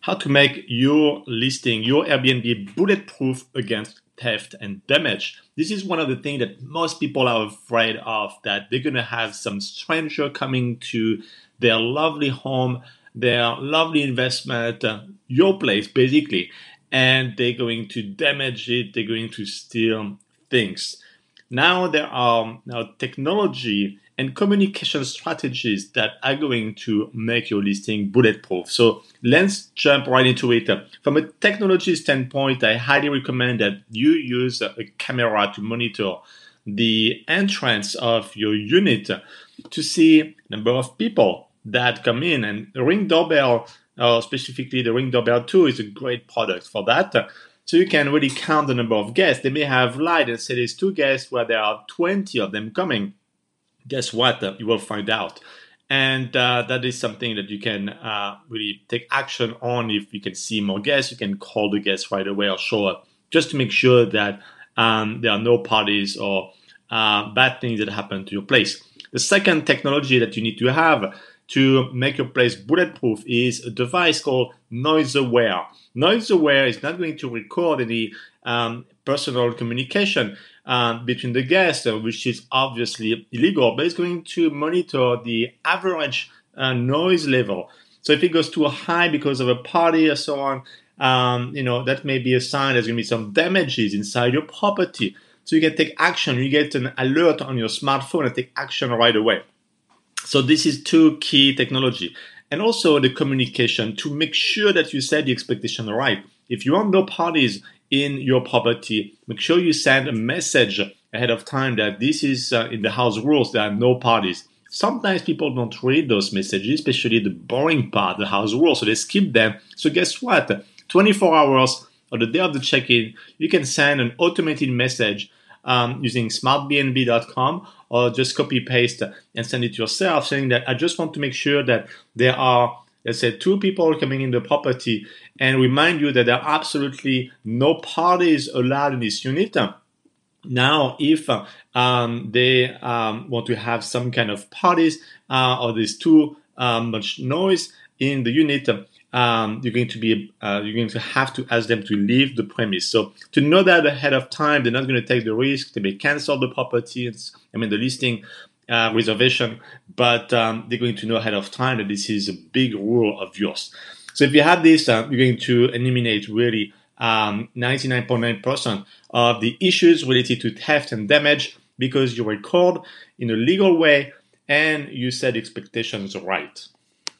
how to make your listing, your Airbnb bulletproof against theft and damage. This is one of the things that most people are afraid of that they're going to have some stranger coming to their lovely home, their lovely investment, uh, your place basically, and they're going to damage it, they're going to steal things. Now there are now technology and communication strategies that are going to make your listing bulletproof. So let's jump right into it. From a technology standpoint, I highly recommend that you use a camera to monitor the entrance of your unit to see number of people that come in and ring doorbell or specifically the ring doorbell 2 is a great product for that so you can really count the number of guests they may have lied and say there's two guests where there are 20 of them coming guess what? Uh, you will find out. And uh, that is something that you can uh, really take action on. If you can see more guests, you can call the guests right away or show up just to make sure that um, there are no parties or uh, bad things that happen to your place. The second technology that you need to have to make your place bulletproof is a device called Noise Aware. Noise Aware is not going to record any um, personal communication uh, between the guests, uh, which is obviously illegal, but it's going to monitor the average uh, noise level. So if it goes too high because of a party or so on, um, you know, that may be a sign there's going to be some damages inside your property. So you can take action. You get an alert on your smartphone and take action right away. So this is two key technology. And also the communication to make sure that you set the expectation right. If you want no parties in your property, make sure you send a message ahead of time that this is uh, in the house rules, there are no parties. Sometimes people don't read those messages, especially the boring part, the house rules, so they skip them. So guess what? 24 hours or the day of the check-in, you can send an automated message um, using smartbnb.com or just copy paste and send it yourself saying that I just want to make sure that there are let's say two people coming in the property and remind you that there are absolutely no parties allowed in this unit. Now, if um, they um, want to have some kind of parties uh, or there's too um, much noise in the unit, um, you're going to be uh, you're going to have to ask them to leave the premise. So to know that ahead of time, they're not going to take the risk. They may cancel the property. I mean the listing uh, reservation, but um, they're going to know ahead of time that this is a big rule of yours. So if you have this, uh, you're going to eliminate really 99.9% um, of the issues related to theft and damage because you record in a legal way and you set expectations right.